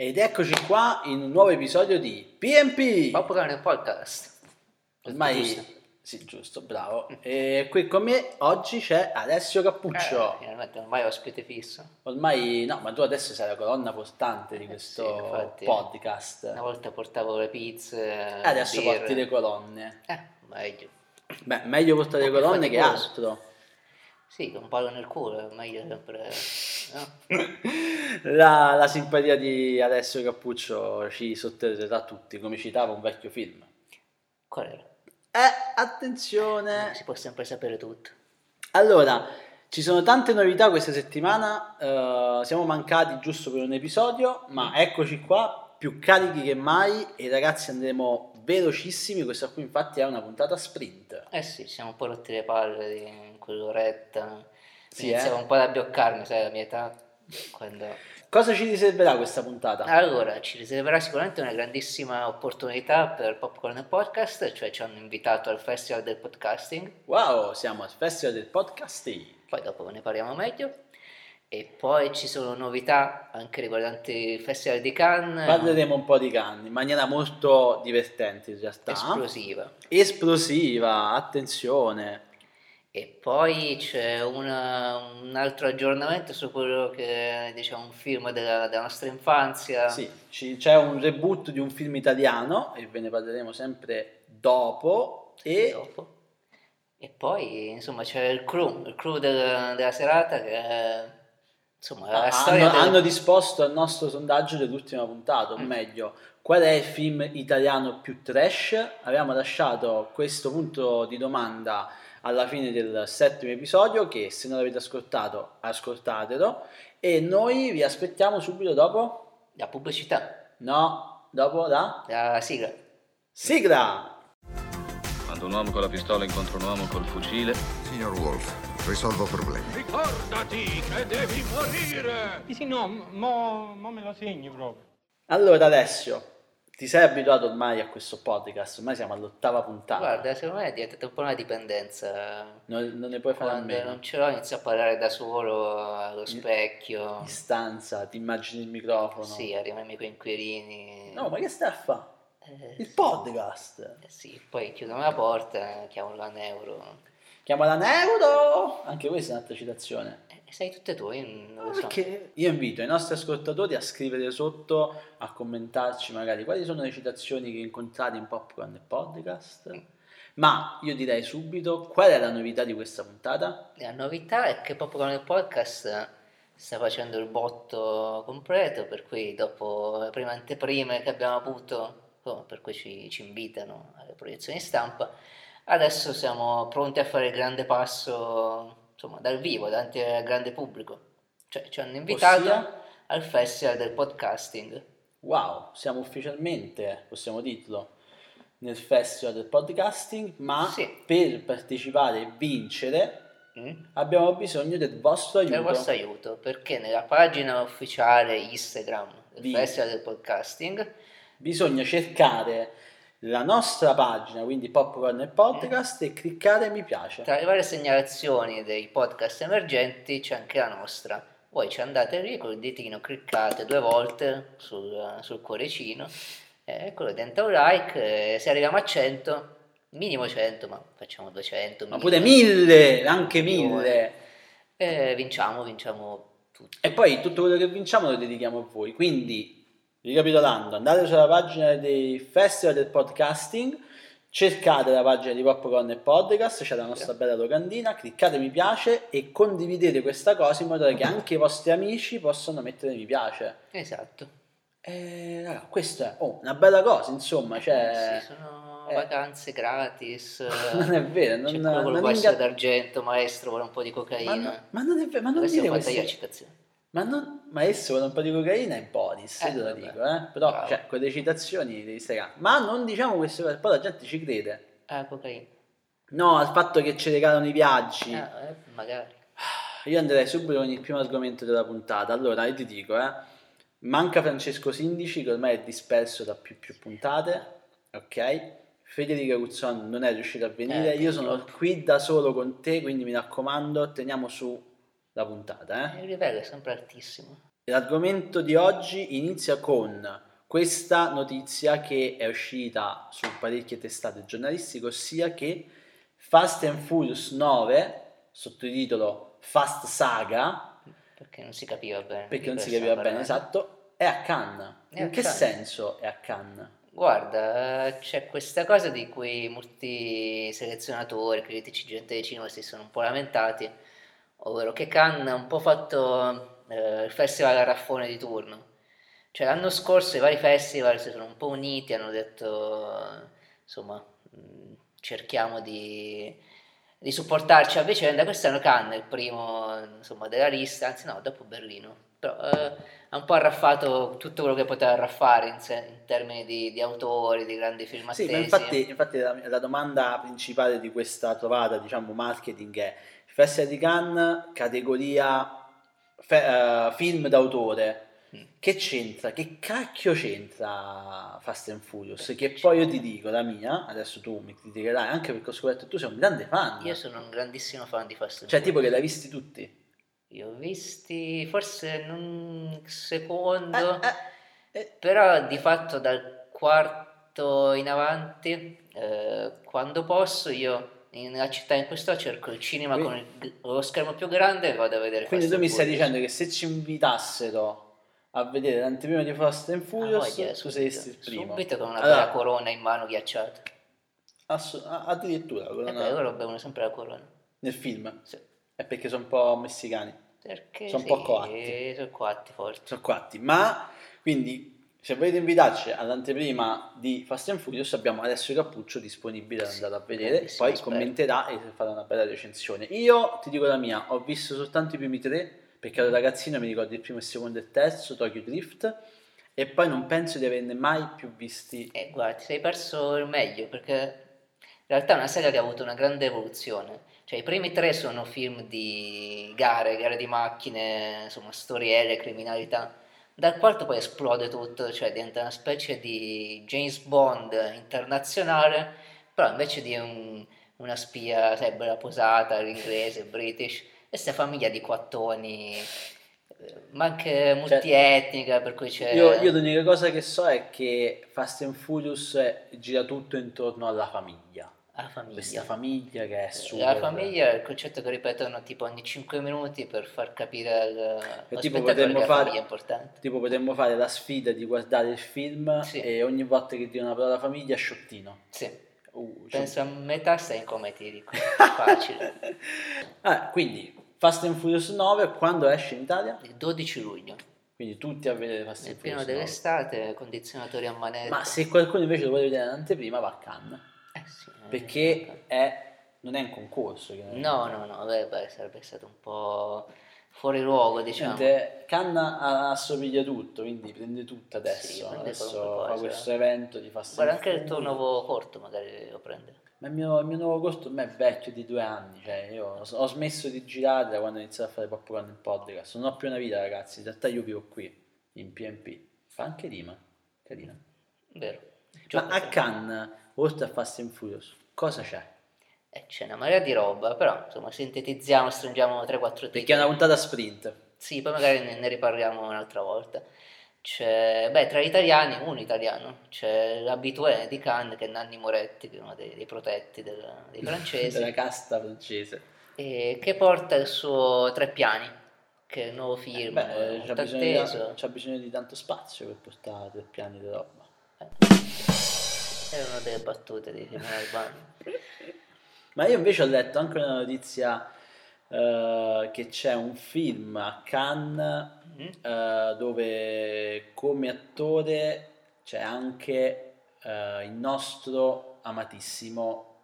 Ed eccoci qua in un nuovo episodio di PMP. Popolare nel podcast. Ormai, Giusto. sì, giusto, bravo. E qui con me oggi c'è Alessio Cappuccio. Eh, finalmente ormai ospite fisso. Ormai, no, ma tu adesso sei la colonna portante di Eh, questo sì, infatti. podcast. Una volta portavo le pizze. E adesso birre. porti le colonne. Eh, meglio. Beh, meglio portare le colonne che altro. Sì, con un palo nel culo, è meglio sempre. No? La, la simpatia di Alessio Cappuccio ci sotterrerà tutti, come citava un vecchio film. Qual era? Eh, attenzione! Si può sempre sapere tutto. Allora, ci sono tante novità questa settimana, eh, siamo mancati giusto per un episodio, ma eccoci qua, più carichi che mai e ragazzi andremo velocissimi, questa qui infatti è una puntata sprint. Eh sì, siamo un po' rotti le palle di quell'oretta. Sì, Iniziavo eh? un po' ad abbioccarmi, sai, la mia età. Quando... Cosa ci riserverà questa puntata? Allora, ci riserverà sicuramente una grandissima opportunità per Popcorn Podcast, cioè ci hanno invitato al Festival del Podcasting, Wow, siamo al Festival del Podcasting. poi dopo ne parliamo meglio. E poi ci sono novità anche riguardanti il Festival di Cannes, Parleremo un po' di canni in maniera molto divertente in realtà. esplosiva. Esplosiva, attenzione. E poi c'è una- un altro aggiornamento su quello che è diciamo, un film della, della nostra infanzia. Sì, ci- c'è un reboot di un film italiano e ve ne parleremo sempre dopo. E dopo. E poi insomma c'è il crew, il crew del- della serata che è, insomma la Ah, storia hanno, del- hanno disposto al nostro sondaggio dell'ultima puntata, o Mm. meglio, qual è il film italiano più trash? Avevamo lasciato questo punto di domanda alla fine del settimo episodio, che se non l'avete ascoltato, ascoltatelo. E noi vi aspettiamo subito dopo. la pubblicità, No, dopo la la sigla. sigla. Quando un uomo con la pistola incontra un uomo col fucile, Signor Wolf, risolvo problemi. Ricordati che devi morire! Sì, sì, no, mo, mo me lo segni proprio. Allora, Alessio, ti sei abituato ormai a questo podcast? Ormai siamo all'ottava puntata. Guarda, secondo me è diventata un po' una dipendenza. Non, non ne puoi fare a Quando meno. non ce l'ho inizio a parlare da solo allo specchio. In stanza, ti immagini il microfono. Sì, arrivano i miei coinquilini. No, ma che stai a fare? Eh, Il podcast. eh sì, poi chiudono la porta, chiamano la neuro. Chiamala Neuro! Anche questa è un'altra citazione. E sai tutte tu, io non lo so. Perché io invito i nostri ascoltatori a scrivere sotto, a commentarci magari quali sono le citazioni che incontrate in Popcorn e Podcast. Ma io direi subito qual è la novità di questa puntata? La novità è che con il podcast sta facendo il botto completo, per cui dopo le prime anteprime che abbiamo avuto, oh, per cui ci, ci invitano alle proiezioni stampa, adesso siamo pronti a fare il grande passo insomma, dal vivo, davanti al grande pubblico. Cioè ci hanno invitato Ossia? al festival del podcasting. Wow, siamo ufficialmente, possiamo dirlo, nel festival del podcasting, ma Sì. per partecipare e vincere Mm? abbiamo bisogno del vostro aiuto. del vostro aiuto perché nella pagina ufficiale Instagram del Di- Festival del Podcasting Bisogna cercare la nostra pagina, quindi Popcorn e Podcast, e cliccare mi piace. tra le varie segnalazioni dei podcast emergenti c'è anche la nostra voi ci andate lì col ditino cliccate due volte sul, sul cuoricino e quello diventa un like se arriviamo a 100 minimo 100 ma facciamo 200 Ma pure mille, anche mille. e vinciamo vinciamo tutto E poi tutto quello che vinciamo lo dedichiamo a voi. Quindi, ricapitolando, andate sulla pagina dei festival del podcasting, cercate la pagina di Popcorn e Podcast, c'è la nostra bella locandina, cliccate mi piace e condividete questa cosa in modo che anche i vostri amici possano mettere mi piace. esatto E raga, questa è oh, una bella cosa, insomma, cioè... Sì, sono eh. vacanze gratis Non è vero, non, quello con non il guasto inga- d'argento maestro vuole un po' di cocaina ma, no- ma non è vero, ma non Adesso queste... Ma, non, ma esso vuole un po' di cocaina in Podis, Eh, te lo dico, eh? Però, Bravo. cioè, con le citazioni devi stare. Ma non diciamo queste cose, poi la gente ci crede. ah cocaina No, al fatto che ci regalano i viaggi. Ah, eh, magari Io andrei subito con il primo argomento della puntata. Allora, io ti dico, eh, manca Francesco Sindici, che ormai è disperso da più più puntate, ok? Federica Guzzon non è riuscita a venire, Eh, io sono qui da solo con te, quindi mi raccomando, teniamo su la puntata, eh? il livello è sempre altissimo L'argomento di oggi inizia con questa notizia che è uscita su parecchie testate giornalistiche, ossia che Fast and Furious 9, sottotitolo Fast Saga, Perché non si capiva bene. perché non si capiva bene, parlando. esatto, è a Cannes. È In a che Cannes. senso è a Cannes? Guarda, c'è questa cosa di cui molti selezionatori, critici, gente di cinema si sono un po' lamentati, ovvero che Cannes ha un po' fatto eh, il festival a raffone di turno. Cioè l'anno scorso i vari festival si sono un po' uniti, hanno detto, insomma, mh, cerchiamo di, di supportarci a vicenda. Quest'anno Cannes è il primo, insomma, della lista, anzi no, dopo Berlino. Però eh, ha un po' arraffato tutto quello che poteva arraffare in, se- in termini di, di autori, di grandi film Sì, attesi. ma infatti, infatti la, la domanda principale di questa trovata, diciamo, marketing è Festival di Cannes, categoria fe- eh, film d'autore. Mm. Che c'entra? Che cacchio c'entra Fast and Furious? Che poi io ti dico la mia, adesso tu mi criticherai anche perché ho scoperto che tu sei un grande fan. Io sono un grandissimo fan di Fast and Cioè, Furious. tipo che l'hai visti tutti. Io ho visti forse in un secondo, Eh, eh, eh. però di fatto dal quarto in avanti, eh, quando posso, io nella città in cui sto cerco il cinema Quindi- con il- lo schermo più grande e vado a vedere Quindi tu mi stai Furious. dicendo che se ci invitassero a vedere l'anteprima di Fast and Ah, Furious, voglia, tu subito, saresti il primo. subito con una Allora, bella corona in mano ghiacciata. ass- addirittura E quello beh, no- loro bevono sempre la corona. nel film. Sì. È perché sono un po' messicani. Perché Sono un sì, po' coatti. Sono coatti forse. Sono quatti. Ma quindi se volete invitarci all'anteprima di Fast and Furious abbiamo adesso il cappuccio disponibile da Sì, andare a vedere. grandissimo Poi esperto. commenterà e farà una bella recensione. Io ti dico la mia, ho visto soltanto i primi tre perché ero ragazzino, mi ricordo il primo, il secondo e il terzo, Tokyo Drift. E poi non penso di averne mai più visti. Eh, guarda, ti sei perso il meglio perché in realtà è una saga che ha avuto una grande evoluzione. Cioè, i primi tre sono film di gare, gare di macchine, insomma, storielle, criminalità. Dal quarto poi esplode tutto, cioè diventa una specie di James Bond internazionale, però invece di un- una spia, bella posata, l'inglese, british, questa famiglia di quattoni, eh, ma anche multietnica, per cui c'è... Cioè, Io, io l'unica cosa che so è che Fast and Furious gira tutto intorno alla famiglia. Famiglia. Questa famiglia che è super... La famiglia è il concetto che ripetono tipo ogni 5 minuti per far capire al, E tipo potremmo fare- famiglia è importante. Tipo potremmo fare la sfida di guardare il film Sì. e ogni volta che dicono la parola famiglia sciottino. Sì, Uh, cioè- penso a metà in come ti dico, facile. Ah, quindi Fast and Furious 9 quando esce in Italia? Il 12 luglio, Quindi tutti a vedere Fast and pieno Furious 9. dell'estate, condizionatori a manetta. Ma se qualcuno invece lo vuole vedere in anteprima va a Cannes. Eh sì, eh, Perché è, non è un concorso. No, no, no, beh, beh, sarebbe stato un po' fuori luogo, diciamo. Niente, Cannes assomiglia tutto, quindi prende tutto adesso. Sì, prende adesso fa questo evento di Fast Guarda, anche il tuo nuovo corto magari lo prende. Ma il mio, il mio nuovo corto è vecchio di due anni, cioè io ho smesso di girare da quando ho iniziato a fare popcorn nel podcast. Non ho più una vita, ragazzi. In realtà io vivo qui, in PMP. Fa anche rima, carina. Vero. Ma Gioco a sempre. Cannes, oltre a Fast and Furious, cosa c'è? Eh, c'è una marea di roba, però insomma sintetizziamo, stringiamo 3-4 titoli. Perché è una puntata sprint. Sì, poi magari ne, ne riparliamo un'altra volta. C'è, beh, tra gli italiani, un italiano, c'è l'abitué di Cannes che è Nanni Moretti, che è uno dei, dei protetti del- dei francesi, Della casta francese. e che porta il suo Tre Piani, che è il nuovo film, Beh, c'ha bisogno, di, c'ha bisogno di tanto spazio per portare tre piani di roba. Erano delle battute di Simone Albano. Ma io invece ho letto anche una notizia eh, che c'è un film a Cannes eh, dove come attore c'è anche eh, il nostro amatissimo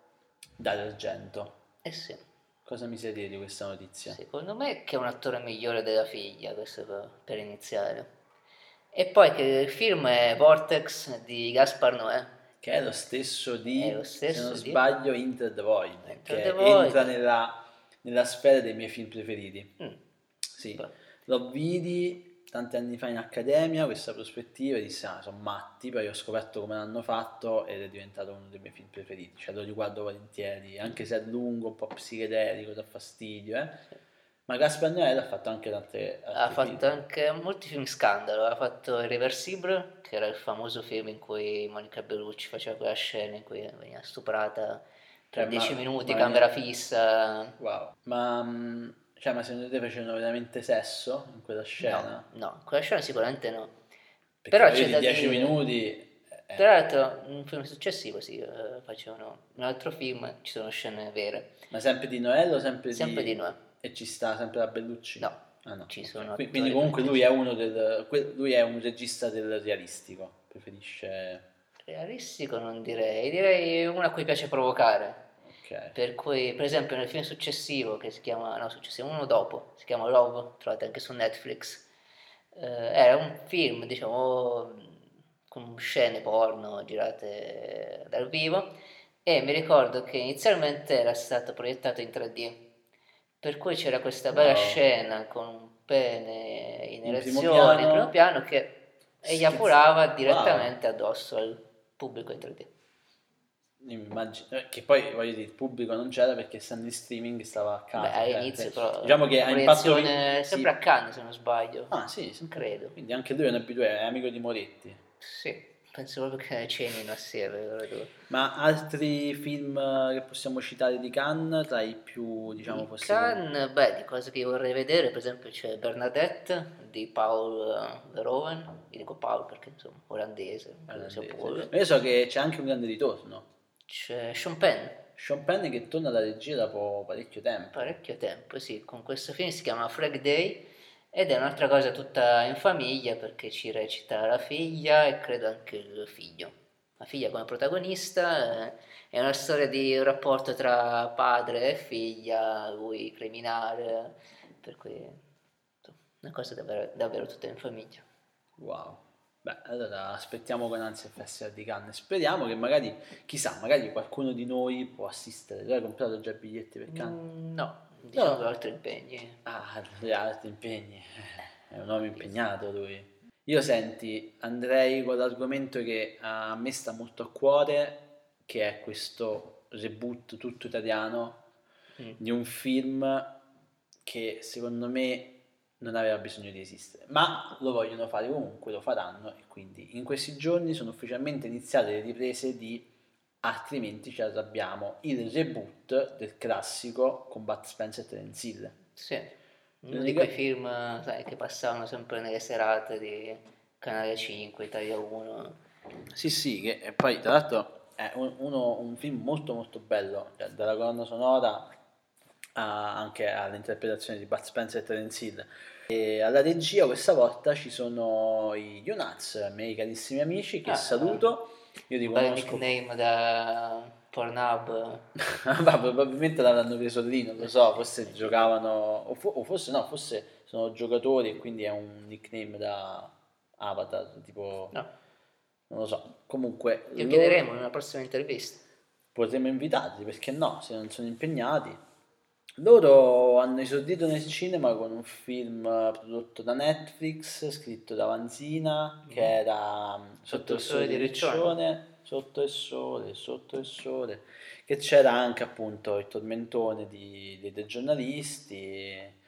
Dario Argento. Eh sì, Cosa mi sai dire di questa notizia? secondo me che è un attore migliore della figlia, questo per, per iniziare. E poi che il film è Vortex di Gaspar Noè. Che è lo stesso di, lo stesso se non di- sbaglio, Inter the Void, Enter che the Void. entra nella, nella sfera dei miei film preferiti. Mm. Sì, Beh. lo vidi tanti anni fa in accademia, questa prospettiva, e dissi, ah, sono matti, poi ho scoperto come l'hanno fatto ed è diventato uno dei miei film preferiti, cioè lo riguardo volentieri, anche se è lungo, un po' psichedelico, dà fastidio, eh. Ma Gaspar Noè ha fatto anche tante Ha fatto film. anche molti film scandalo, ha fatto Irreversible, che era il famoso film in cui Monica Bellucci faceva quella scena in cui veniva stuprata per Eh, 10 ma- minuti, ma- camera fissa. Wow. Ma, mm, cioè, ma secondo te facevano veramente sesso in quella scena? No, no, quella scena sicuramente no. Perché Però c'è da 10 dire- minuti... eh, Tra l'altro, un film successivo, sì, eh, facevano un altro film, ci sono scene vere. Ma sempre di Noello o sempre, Sempre di Noè. E ci sta sempre la Bellucci? No, Ah, no. ci sono Qui- attori Quindi comunque lui è uno del... Lui è un regista del realistico. Preferisce... Realistico non direi, direi uno a cui piace provocare. Ok. Per cui, per esempio, nel film successivo, che si chiama, no, successivo, uno dopo, si chiama Love, trovate anche su Netflix, eh, era un film, diciamo, con scene porno girate dal vivo, e mi ricordo che inizialmente era stato proiettato in 3D, per cui c'era questa bella Wow. scena con un pene in In erezione in piano. primo piano che eiaculava direttamente addosso al pubblico in 3D. Immagino, eh, che poi voglio dire, il pubblico non c'era perché essendo in streaming stava a casa. Beh, cioè, all'inizio eh, però diciamo che ha impatto sì. sempre a Cannes se non sbaglio. Ah, sì, sempre. Credo. Quindi anche lui è un abitué, è amico di Moretti. Sì, penso proprio che cenino assieme loro due. Ma altri film eh, che possiamo citare di Cannes, tra i più, diciamo, Di possibili? Cannes, beh, di cose che io vorrei vedere, per esempio c'è Bernadette di Paul eh, Verhoeven, io dico Paul perché insomma olandese, sia Paul. Ma Io so che c'è anche un grande ritorno. C'è Sean Penn, Sean Penn che torna alla regia dopo parecchio tempo. parecchio tempo, sì, con questo film si chiama Flag Day ed è un'altra cosa tutta in famiglia perché ci recita la figlia e credo anche il figlio. La figlia come protagonista eh, è una storia di un rapporto tra padre e figlia, lui criminale, per cui una cosa davvero, davvero tutta in famiglia. Wow. Beh, allora aspettiamo con ansia il Festival di Cannes. Speriamo che magari, chissà, magari qualcuno di noi può assistere. Tu hai comprato già i biglietti per Cannes? Mm, no, diciamo No. ho altri impegni. Ah, gli altri impegni. È un uomo impegnato lui. Io senti, andrei con l'argomento che a me sta molto a cuore, che è questo reboot tutto italiano Mm. di un film che secondo me non aveva bisogno di esistere, ma lo vogliono fare comunque, lo faranno e quindi in questi giorni sono ufficialmente iniziate le riprese di Altrimenti ci arrabbiamo, il reboot del classico con Bud Spencer e Terence Hill. Sì, uno di quei film sai, che passavano sempre nelle serate di Canale 5, Italia 1. Sì, sì, che e poi tra l'altro è un, uno- un film molto molto bello, cioè, dalla colonna sonora a- anche all'interpretazione di Bud Spencer e Terence Hill. E alla regia questa volta ci sono i Unats, miei carissimi amici, che Ah, saluto. Io bel conosco, nickname da Pornhub. Ma probabilmente l'avranno preso lì, non lo so, forse giocavano, o, fo- o forse no, forse sono giocatori e quindi è un nickname da Avatar, tipo, No, non lo so. Comunque, loro- chiederemo in una prossima intervista. potremmo invitarli, perché no, se non sono impegnati. Loro hanno esordito nel cinema con un film eh, prodotto da Netflix, scritto da Vanzina, che era mm, Sotto il sole di Riccione, Sotto il sole, Sotto il sole, che c'era anche appunto il tormentone di- dei, dei giornalisti.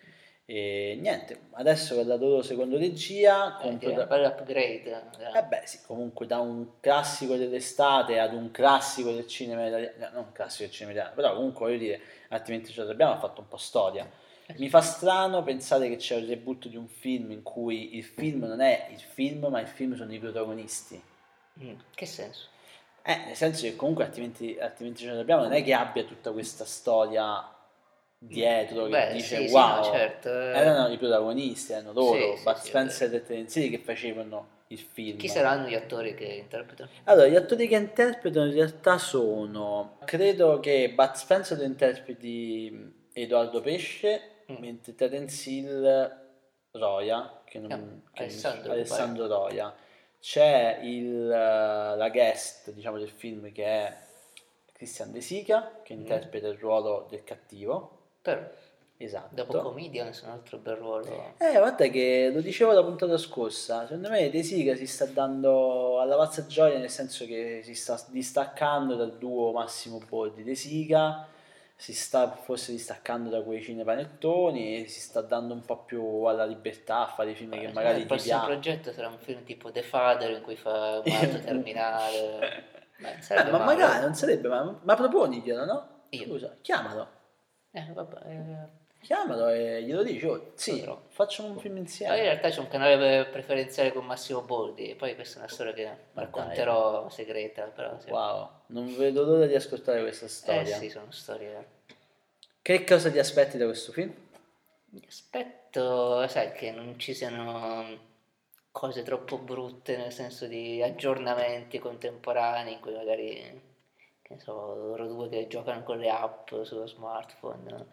E niente, adesso la loro seconda regia, Eh, con prota- un bel upgrade. eh beh sì, comunque da un classico dell'estate ad un classico del cinema italiano, non un classico del cinema italiano, però comunque voglio dire, altrimenti ce l'abbiamo, ha fatto un po' storia. Mi fa strano pensare che c'è un reboot di un film in cui il film non è il film, ma il film sono i protagonisti. Mm, Che senso? Eh, nel senso che comunque altrimenti, altrimenti ce l'abbiamo, non è che abbia tutta questa storia dietro che Beh, dice sì, sì, wow, no, certo, eh. erano i protagonisti, erano loro, Sì, sì, Bud sì, Spencer e Terence che facevano il film. Chi saranno gli attori che interpretano? Allora, gli attori che interpretano in realtà sono, credo che Bud Spencer interpreti Edoardo Pesce, Mm. mentre Terence Hill Roya, che non, Ah, che Alessandro, Alessandro Roya. C'è il, eh, la guest, diciamo, del film che è Christian De Sica, che Mm. interpreta il ruolo del cattivo. Però, Esatto. dopo Comedians, un altro bel ruolo. Eh, guarda che lo dicevo la puntata scorsa, secondo me De Sica si sta dando alla pazza gioia nel senso che si sta distaccando dal duo Massimo Boldi De Sica, si sta forse distaccando da quei cinepanettoni e si sta dando un po' più alla libertà a fare i film che Eh, magari il prossimo piacciono. progetto sarà un film tipo The Father in cui fa un altro terminale. Beh, Eh, ma male. magari non sarebbe, ma, ma proponiglielo, no? Io? Scusa, chiamalo, Eh, vabbè, eh, chiamalo e glielo dici, oh, sì, Potrò. facciamo un film Ma in insieme. realtà c'è un canale preferenziale con Massimo Boldi, poi questa è una storia che racconterò segreta, però sì. Wow, non vedo l'ora di ascoltare questa Eh storia. sì, sono storie. Che cosa ti aspetti da questo film? Mi aspetto, sai, che non ci siano cose troppo brutte, nel senso di aggiornamenti contemporanei in cui magari, che ne so, loro due che giocano con le app sullo smartphone.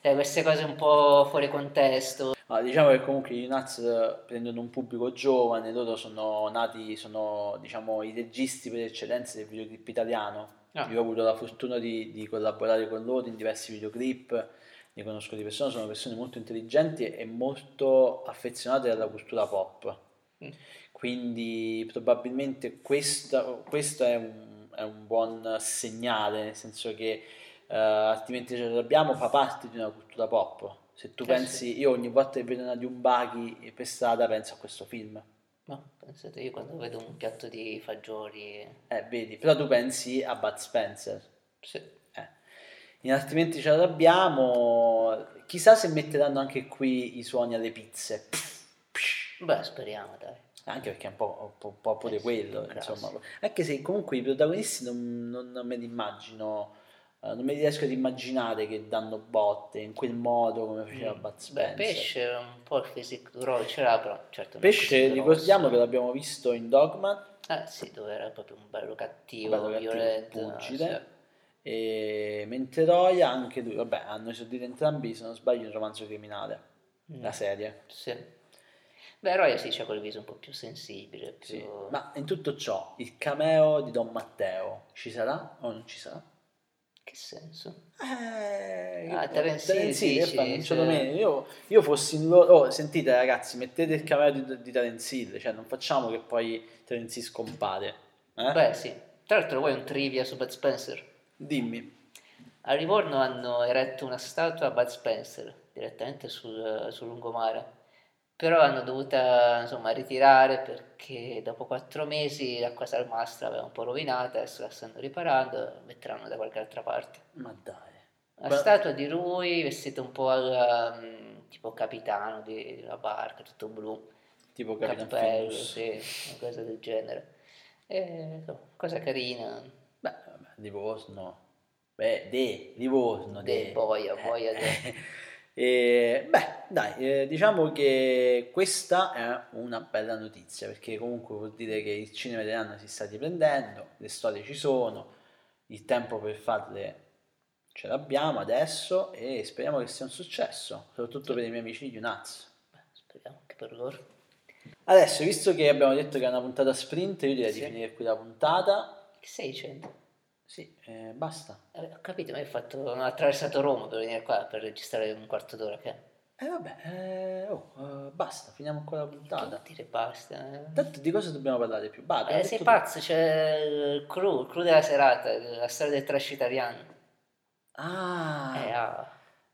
Eh, queste cose un po' fuori contesto. Ah, diciamo che comunque i Nuts prendono un pubblico giovane, loro sono nati, sono diciamo i registi per eccellenza del videoclip italiano. Ah. Io ho avuto la fortuna di, di collaborare con loro in diversi videoclip, li conosco di persona, sono persone molto intelligenti e molto affezionate alla cultura pop. Mm. Quindi probabilmente questo, questo è, un, è un buon segnale, nel senso che eh, altrimenti ce l'abbiamo, fa parte di una cultura pop. Se tu Eh pensi, io ogni volta che vedo una di un baghi per strada penso a questo film. Ma pensate, io quando vedo un piatto di fagioli... Eh, vedi, però tu pensi a Bud Spencer. Sì. Eh. In altrimenti ce l'abbiamo. Chissà se metteranno anche qui i suoni alle pizze. Beh, speriamo, dai. Anche perché è un po', un po', un pure Eh sì, quello, insomma. Anche se comunque i protagonisti non, non- non me li immagino, eh, non me li riesco ad immaginare che danno botte in quel modo come faceva Bud Beh, Spencer. pesce un po' il physique role ce l'ha, però certo Pesce, ricordiamo che l'abbiamo visto in Dogma, Eh sì, dove era proprio un bello cattivo, bello cattivo, violento. pugile, e mentre Roya, anche lui, vabbè, hanno esordito entrambi, se non sbaglio, in romanzo criminale, Mm. la serie. Sì. Beh, Roya sì, c'ha quel viso un po' più sensibile, più... Sì. Ma in tutto ciò, il cameo di Don Matteo ci sarà o non ci sarà? Che senso? Eh, Ah, Terence Hill. Io, io fossi in loro... Oh, sentite ragazzi, mettete il cameo di, di Terence Hill, cioè non facciamo che poi Terence Hill scompare. Eh? Beh, sì. Tra l'altro vuoi un trivia su Bud Spencer? Dimmi. A Livorno hanno eretto una statua a Bud Spencer, direttamente sul, sul lungomare. Però hanno dovuta, insomma, ritirare perché dopo quattro mesi l'acqua salmastra aveva un po' rovinata, adesso la stanno riparando, la metteranno da qualche altra parte. Ma dai. La Beh, statua di lui vestito un po' al mm, tipo capitano di una barca, tutto blu, Tipo cappello, sì, una cosa del genere. E, insomma, cosa carina. Beh, vabbè, Livorno. Beh, de, Livorno, de. De, boia, boia, de. E, beh, dai, eh, diciamo che questa è una bella notizia perché comunque vuol dire che il cinema italiano si sta riprendendo, le storie ci sono, il tempo per farle ce l'abbiamo adesso e speriamo che sia un successo, soprattutto per i miei amici di Unaz. Beh, speriamo anche per loro. Adesso, visto che abbiamo detto che è una puntata sprint, io direi Sì. di finire qui la puntata. Che stai dicendo? Sì, eh, basta. Eh, ho capito, ma hai fatto, ho attraversato Roma per venire qua per registrare un quarto d'ora, che? E vabbè, eh, oh, eh, basta, finiamo qua la puntata. dire basta? eh? Tanto di cosa dobbiamo parlare più? Bah, Eh, sei pazzo, c'è il crew, il crew della serata, la storia del trash italiano. Ah, Eh, ah.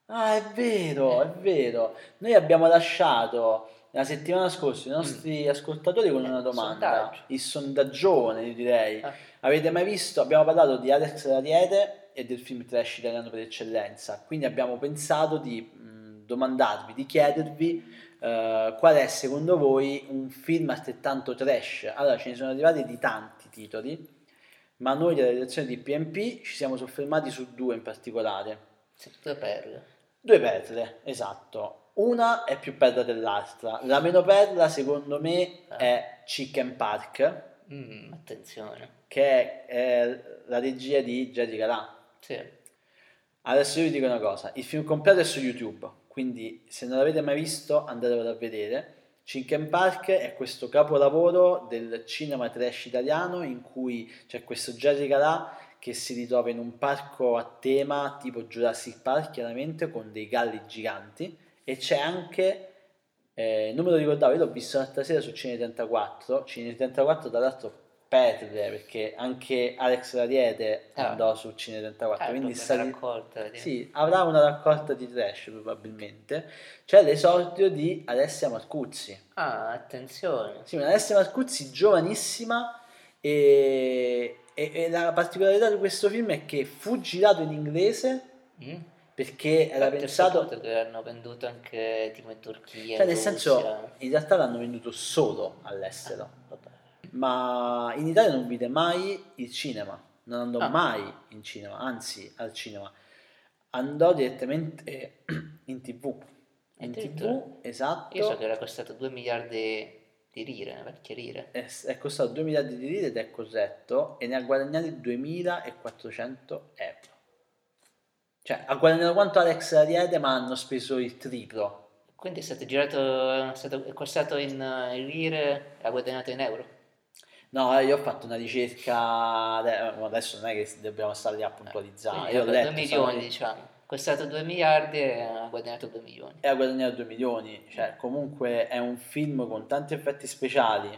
ah, è vero, è vero. Noi abbiamo lasciato la settimana scorsa i nostri ascoltatori con Mm. Eh, una domanda, sondaggio. il sondaggione, io direi. Ah. Avete mai visto? Abbiamo parlato di Alex Rariete e del film trash italiano per eccellenza, quindi abbiamo pensato di mh, domandarvi, di chiedervi eh, qual è secondo voi un film altrettanto trash. Allora, ce ne sono arrivati di tanti titoli, ma noi della redazione di PMP ci siamo soffermati su due in particolare. Sì, due perle. Due perle, esatto. Una è più perla dell'altra. La meno perla, secondo me, Ah. è Chicken Park, Mm, attenzione. che è la regia di Jerry Calà. Sì. Adesso io vi dico una cosa, il film completo è su YouTube, quindi se non l'avete mai visto andatevelo a vedere. Chicken Park è questo capolavoro del cinema trash italiano in cui c'è questo Jerry Calà che si ritrova in un parco a tema tipo Jurassic Park chiaramente con dei galli giganti e c'è anche, eh, non me lo ricordavo, io l'ho visto l'altra sera su Cine 34, Cine 34 tra l'altro perle, perché anche Alex Rariete Ah. andò su Cine 34, Ah, quindi proprio sta una di- raccolta sì, avrà una raccolta di trash probabilmente. C'è l'esordio di Alessia Marcuzzi. Ah, attenzione. Sì, Alessia Marcuzzi giovanissima e, e- e la particolarità di questo film è che fu girato in inglese Mm? Perché era pensato... che hanno venduto anche tipo in Turchia, Cioè, nel senso, in realtà l'hanno venduto solo all'estero, Vabbè. ma in Italia non vide mai il cinema, non andò Ah. mai in cinema, anzi al cinema, andò direttamente in tv. In tv, esatto, Io so che era costato 2 miliardi di lire, vecchie lire. è, è costato 2 miliardi di lire ed è corretto e ne ha guadagnati 2400 euro. Cioè, ha guadagnato quanto Alex Ariete, ma hanno speso il triplo. Quindi è stato girato, è, stato, è costato in, eh, in lire e ha guadagnato in euro. No, eh, io ho fatto una ricerca, eh, adesso non è che dobbiamo stare lì a puntualizzare, Quindi, io ho letto, 2 stavo milioni lì, diciamo. Costato 2 miliardi e ha guadagnato 2 milioni. e ha guadagnato 2 milioni, cioè comunque è un film con tanti effetti speciali,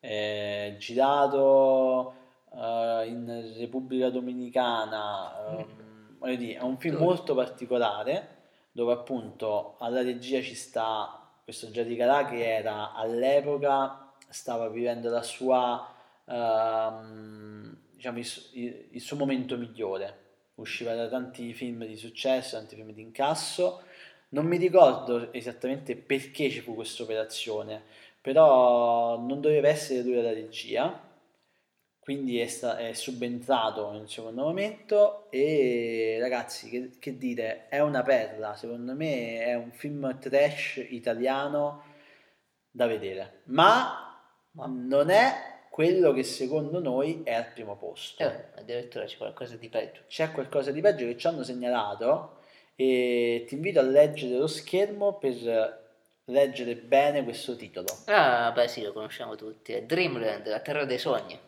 eh, girato eh, in Repubblica Dominicana, ehm, voglio dire, è un film Dove? molto particolare dove appunto alla regia ci sta questo Gianni Carà che era all'epoca stava vivendo la sua ehm, diciamo il- il suo momento migliore. Usciva da tanti film di successo tanti film di incasso. Non mi ricordo esattamente perché ci fu questa operazione però non doveva essere lui alla regia quindi è, sta- è subentrato in un secondo momento e ragazzi che, che dire è una perla secondo me è un film trash italiano da vedere ma Ma- non è quello che secondo noi è al primo posto Eh, addirittura c'è qualcosa di peggio. c'è qualcosa di peggio che ci hanno segnalato e ti invito a leggere lo schermo per leggere bene questo titolo Ah, beh sì, lo conosciamo tutti. È Dreamland, la terra dei sogni.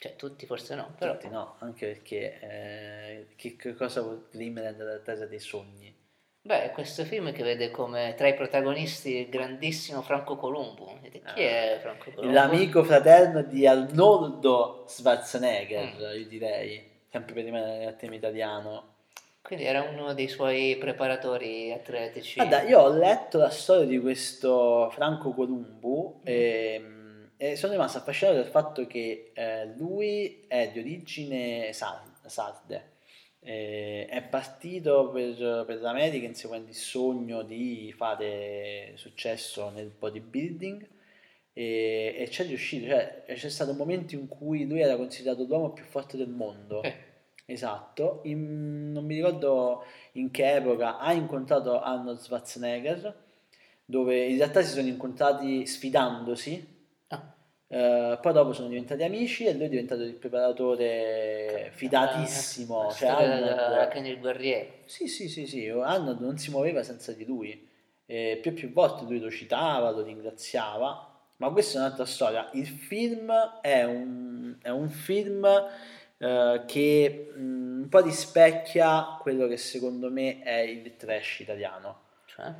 Cioè, tutti forse no, però... Tutti no, anche perché eh, che, che cosa vuol Dreamland la terra dei sogni? Beh, questo film che vede come tra i protagonisti il grandissimo Franco. Vedete, chi è Franco Columbo? L'amico fraterno di Arnoldo Schwarzenegger, Mm. io direi, sempre per rimanere nel tema italiano. Quindi era uno dei suoi preparatori atletici. Guarda, io ho letto la storia di questo Franco Columbu Mm. e, e sono rimasto affascinato dal fatto che eh, lui è di origine sar- sarde. Eh, è partito per, per l'America inseguendo il sogno di fare successo nel bodybuilding e, e ci è riuscito, cioè c'è stato un momento in cui lui era considerato l'uomo più forte del mondo. Eh, Esatto, in- non mi ricordo in che epoca ha incontrato Arnold Schwarzenegger, dove in realtà si sono incontrati sfidandosi, ah, eh, poi dopo sono diventati amici e lui è diventato il preparatore fidatissimo. la Cioè, storia Arnold- Kenny il guerriero. sì, sì, sì, sì, Arnold non si muoveva senza di lui. E più e più volte lui lo citava, lo ringraziava, ma questa è un'altra storia. Il film è un, è un film eh, che mh, un po' rispecchia quello che secondo me è il trash italiano. Cioè,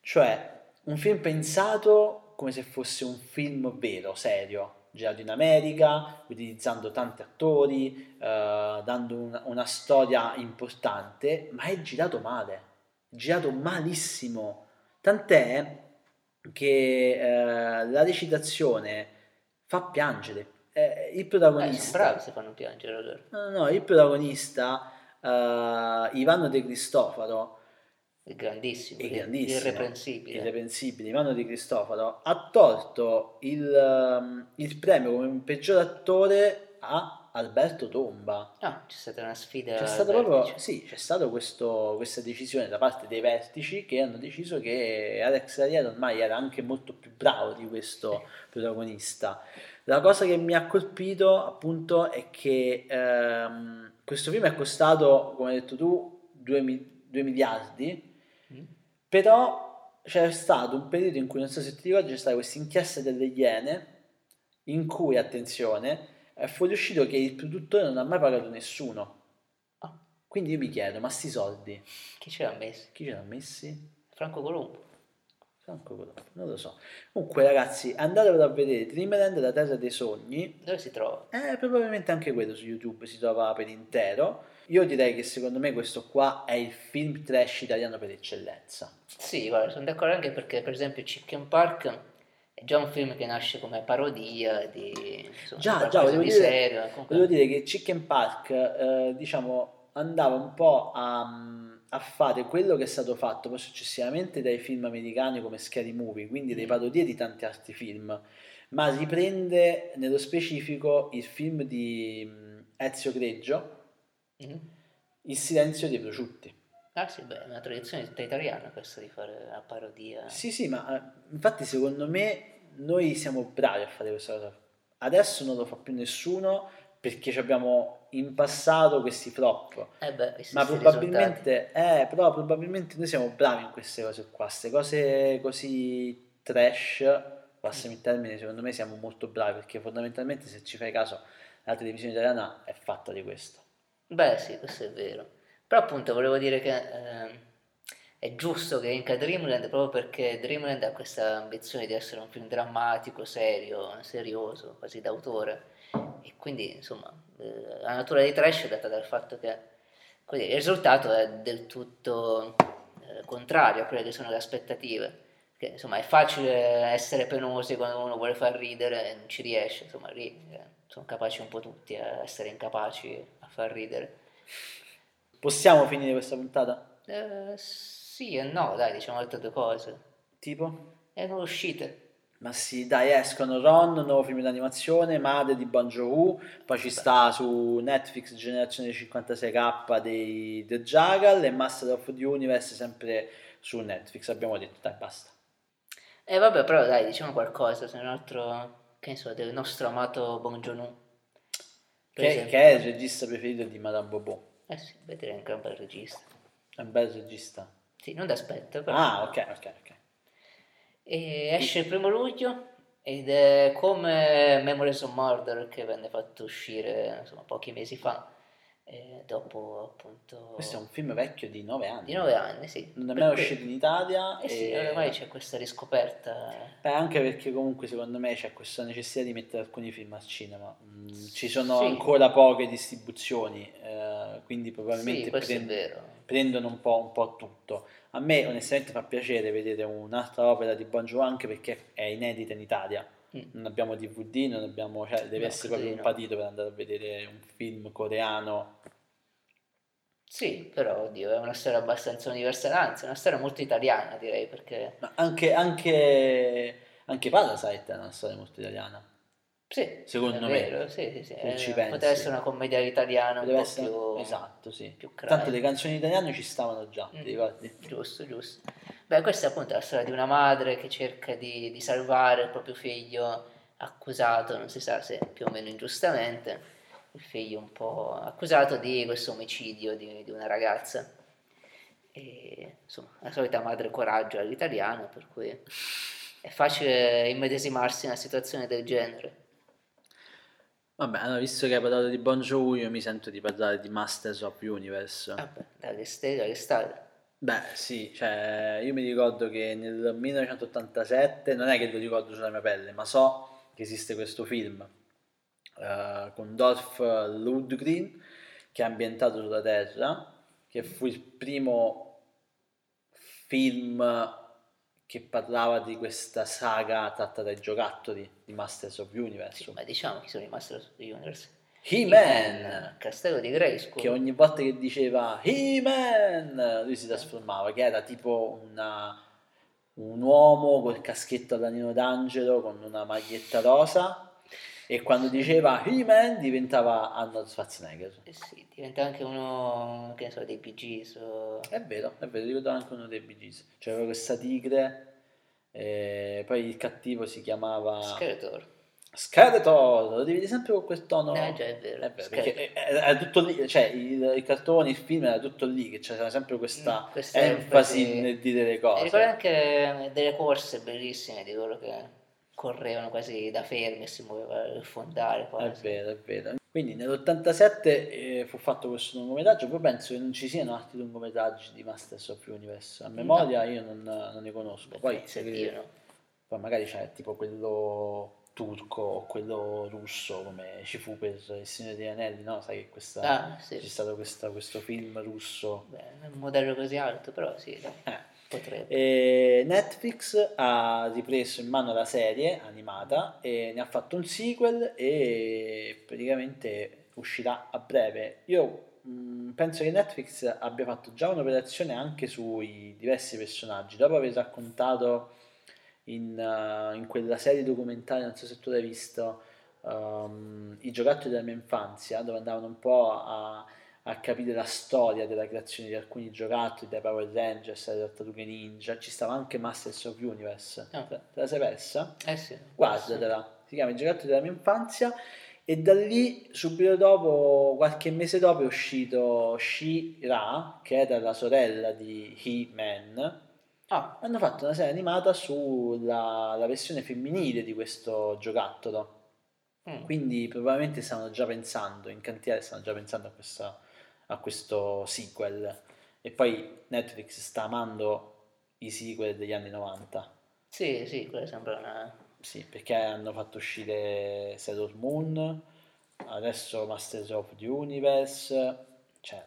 Cioè, un film pensato come se fosse un film vero, serio, girato in America, utilizzando tanti attori, eh, dando una, una storia importante, ma è girato male, girato malissimo. Tant'è che eh, la recitazione fa piangere. Eh, il eh, protagonista... bravi se fanno piangere allora. No, no, il protagonista, eh, Ivano De Cristofaro, grandissimo, è grandissimo, irreprensibile. irreprensibile, Ivano Di Cristofaro, ha tolto il, um, il premio come peggior attore a Alberto Tomba. Ah, c'è stata una sfida. C'è al stato proprio, sì, c'è stata questa decisione da parte dei vertici che hanno deciso che Alex Ariel ormai era anche molto più bravo di questo protagonista. La cosa che mi ha colpito appunto è che ehm, questo film è costato, come hai detto tu, 2 miliardi, Mm. però c'è stato un periodo in cui, non so se ti ricordi, c'è stata questa inchiesta delle Iene in cui, attenzione, è fuoriuscito che il produttore non ha mai pagato nessuno. Ah, Quindi io mi chiedo, ma sti soldi chi ce l'ha messo? chi ce l'ha messi? Franco Colombo. Franco Coloffo, non lo so. Comunque ragazzi, andatevelo a vedere Dreamland, la terra dei sogni. Dove si trova? Eh, probabilmente anche quello su YouTube si trova per intero. Io direi che secondo me questo qua è il film trash italiano per eccellenza. Sì, guarda, sono d'accordo anche perché per esempio Chicken Park è già un film che nasce come parodia di, insomma, Già, già, volevo di dire, serio. comunque- volevo dire che Chicken Park, eh, diciamo, andava un po' a, a fare quello che è stato fatto poi successivamente dai film americani come Scary Movie, quindi Mm. dei parodie di tanti altri film, ma riprende nello specifico il film di mm, Ezio Greggio, Mhm. Il silenzio dei prosciutti. Ah sì, beh, è una tradizione tutta italiana questa di fare la parodia. Sì, sì, ma eh, infatti secondo me noi siamo bravi a fare questa cosa. Adesso non lo fa più nessuno perché ci abbiamo in passato questi flop. Eh beh, Ma probabilmente, eh, però probabilmente noi siamo bravi in queste cose qua, queste cose così trash, passami il termine, secondo me siamo molto bravi perché fondamentalmente se ci fai caso la televisione italiana è fatta di questo. Beh, sì, questo è vero. Però appunto volevo dire che ehm, è giusto che vinca Dreamland proprio perché Dreamland ha questa ambizione di essere un film drammatico, serio, serioso, quasi d'autore. E quindi, insomma, eh, la natura dei trash è data dal fatto che così, il risultato è del tutto eh, contrario a quelle che sono le aspettative. Che, insomma, è facile essere penosi quando uno vuole far ridere e non ci riesce. Insomma, lì eh, sono capaci un po' tutti a essere incapaci far ridere. Possiamo finire questa puntata? Eh, sì e no, dai, diciamo altre due cose. Tipo? E non uscite. Ma sì, dai, escono Ron, nuovo film d'animazione, Madre di Bon Jovi, poi ci sta su Netflix Generazione 56K dei The Jagal e Master of the Universe sempre su Netflix, abbiamo detto, dai, basta. E vabbè, però dai, diciamo qualcosa, se un altro, che ne so, del nostro amato Bong Joon-ho. Che, che è il regista preferito di Madame Bobo, Eh sì, vedere anche un bel regista. è un bel regista. Sì, non d'aspetto, però. Ah, ok, ok, ok. E esce il primo luglio ed è come Memories of Murder che venne fatto uscire insomma, pochi mesi fa, eh, dopo appunto Questo è un film vecchio di 9 anni. di nove anni, sì. Non è mai cui- uscito in Italia. Eh sì, e- ormai c'è questa riscoperta. Beh, anche perché comunque secondo me c'è questa necessità di mettere alcuni film al cinema. Mm, ci sono Sì. ancora poche distribuzioni, eh, quindi probabilmente Sì, prend- prendono un po', un po' tutto. A me onestamente fa piacere vedere un'altra opera di Bon Jovi anche perché è inedita in Italia. Mm. Non abbiamo DVD, non abbiamo, cioè, deve No, essere proprio un no. patito per andare a vedere un film coreano. Sì, però oddio, è una storia abbastanza universale, anzi, è una storia molto italiana, direi, perché Ma anche, anche, anche Parasite è una storia molto italiana. sì, Secondo è me, vero, sì, sì, sì, eh, ci pensi. poteva essere una commedia italiana un Deve po' essere... più Esatto, sì. più. Tanto le canzoni italiane ci stavano già, Mm. ti ricordi? Giusto, giusto. Beh, questa è appunto la storia di una madre che cerca di, di salvare il proprio figlio accusato, non si sa se più o meno ingiustamente, il figlio un po' accusato di questo omicidio di, di una ragazza. E insomma, la solita madre coraggio all'italiano, per cui è facile immedesimarsi in una situazione del genere. Vabbè, allora, visto che hai parlato di Bon Jovi, io mi sento di parlare di Masters of Universe. Vabbè, dalle stelle alle stalle. Beh, sì, cioè, io mi ricordo che nel 1987, non è che lo ricordo sulla mia pelle, ma so che esiste questo film eh, con Dolph Lundgren che è ambientato sulla Terra, che fu il primo film che parlava di questa saga tratta dai giocattoli di Masters of Universe. Sì, ma diciamo chi sono i Master of Universe. He-Man! Castello di Grayskull. che ogni volta che diceva He-Man lui si trasformava, che era tipo una- un uomo col caschetto da Nino D'Angelo con una maglietta rosa e quando diceva He-Man diventava Arnold Schwarzenegger. Eh sì, diventa anche uno, che ne so, dei Bee Gees o... È vero, è vero, ricordo anche uno dei Bee Gees. C'era questa tigre, e poi il cattivo si chiamava Skeletor. Skeletor, lo devi dire sempre con quel tono. Eh, già, è vero, È vero, perché è- era tutto lì, cioè il, il cartone, il film era tutto lì, che c'era sempre questa, Mm, questa enfasi enfasi. nel dire le E ricordo cose. anche delle corse bellissime di quello che correvano quasi da fermi e si muoveva il fondale È quasi. vero, è vero. Quindi nell'87 eh, fu fatto questo lungometraggio, poi penso che non ci siano altri lungometraggi di Masters of Universe. A memoria io non, non ne conosco. Poi, se- Dio, no? poi magari c'è tipo quello turco o quello russo come ci fu per Il Signore degli Anelli, no? Sai che questa, Ah, sì. c'è stato questa- questo film russo. Beh, un modello così alto, però sì, Eh. potrebbe. E Netflix ha ripreso in mano la serie animata e ne ha fatto un sequel e praticamente uscirà a breve. Io mh, penso che Netflix abbia fatto già un'operazione anche sui diversi personaggi. Dopo aver raccontato in, uh, in quella serie documentaria, non so se tu l'hai visto, um, I giocattoli della mia infanzia, dove andavano un po' a, a capire la storia della creazione di alcuni giocattoli, dai Power Rangers, alle Tartarughe Ninja, ci stava anche Masters of Universe. Ah. Te, te la sei persa? Eh sì. Guardatela, si chiama I giocattoli della mia infanzia e da lì subito dopo, qualche mese dopo è uscito She-Ra, che era la sorella di He-Man, Ah, hanno fatto una serie animata sulla la versione femminile di questo giocattolo. mm. Quindi probabilmente stanno già pensando, in cantiere stanno già pensando a, questa- a questo sequel. E poi Netflix sta amando i sequel degli anni 90. Sì, sì, quella sembra una... Sì, perché hanno fatto uscire Sailor Moon, adesso Masters of the Universe. Cioè,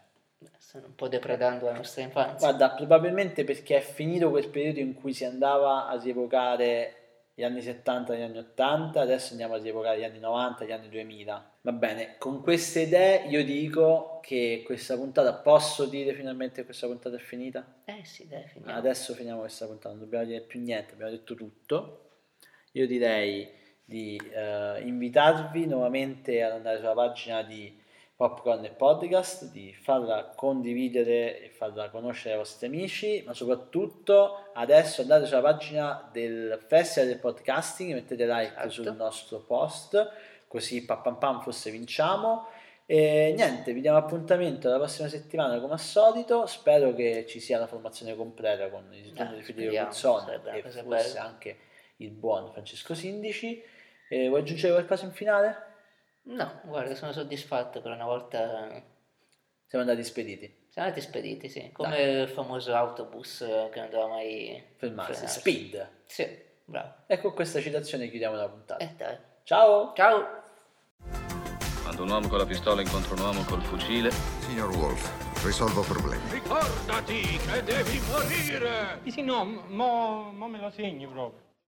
stanno un po' depredando la nostra infanzia. Guarda, probabilmente perché è finito quel periodo in cui si andava a rievocare gli anni 70 e gli anni 80, adesso andiamo a rievocare gli anni 90 e gli anni 2000. Va bene, con queste idee io dico che questa puntata, posso dire finalmente che questa puntata è finita? Eh sì, dai, finiamo. Adesso finiamo questa puntata, non dobbiamo dire più niente, abbiamo detto tutto. Io direi di eh, invitarvi nuovamente ad andare sulla pagina di Popcorn e Podcast, di farla condividere e farla conoscere ai vostri amici, ma soprattutto adesso andate sulla pagina del Festival del Podcasting, mettete like Esatto. sul nostro post, così pam pam pam forse vinciamo. E niente, vi diamo appuntamento la prossima settimana come al solito. Spero che ci sia la formazione completa con il ritorno Eh, di Federico una e forse bella. anche il buon Francesco Sindici. E vuoi aggiungere qualcosa in finale? No, guarda, sono soddisfatto per una volta. Siamo andati spediti. Siamo andati spediti, sì. Come il famoso autobus che non doveva mai Fermarsi. frenarsi. Speed. Sì, bravo. E con questa citazione chiudiamo la puntata. Eh dai. Ciao! Ciao! Quando un uomo con la pistola incontra un uomo col fucile, Signor Wolf, risolvo problemi. Ricordati che devi morire! Sì, sì, no, mo, mo me lo segni proprio.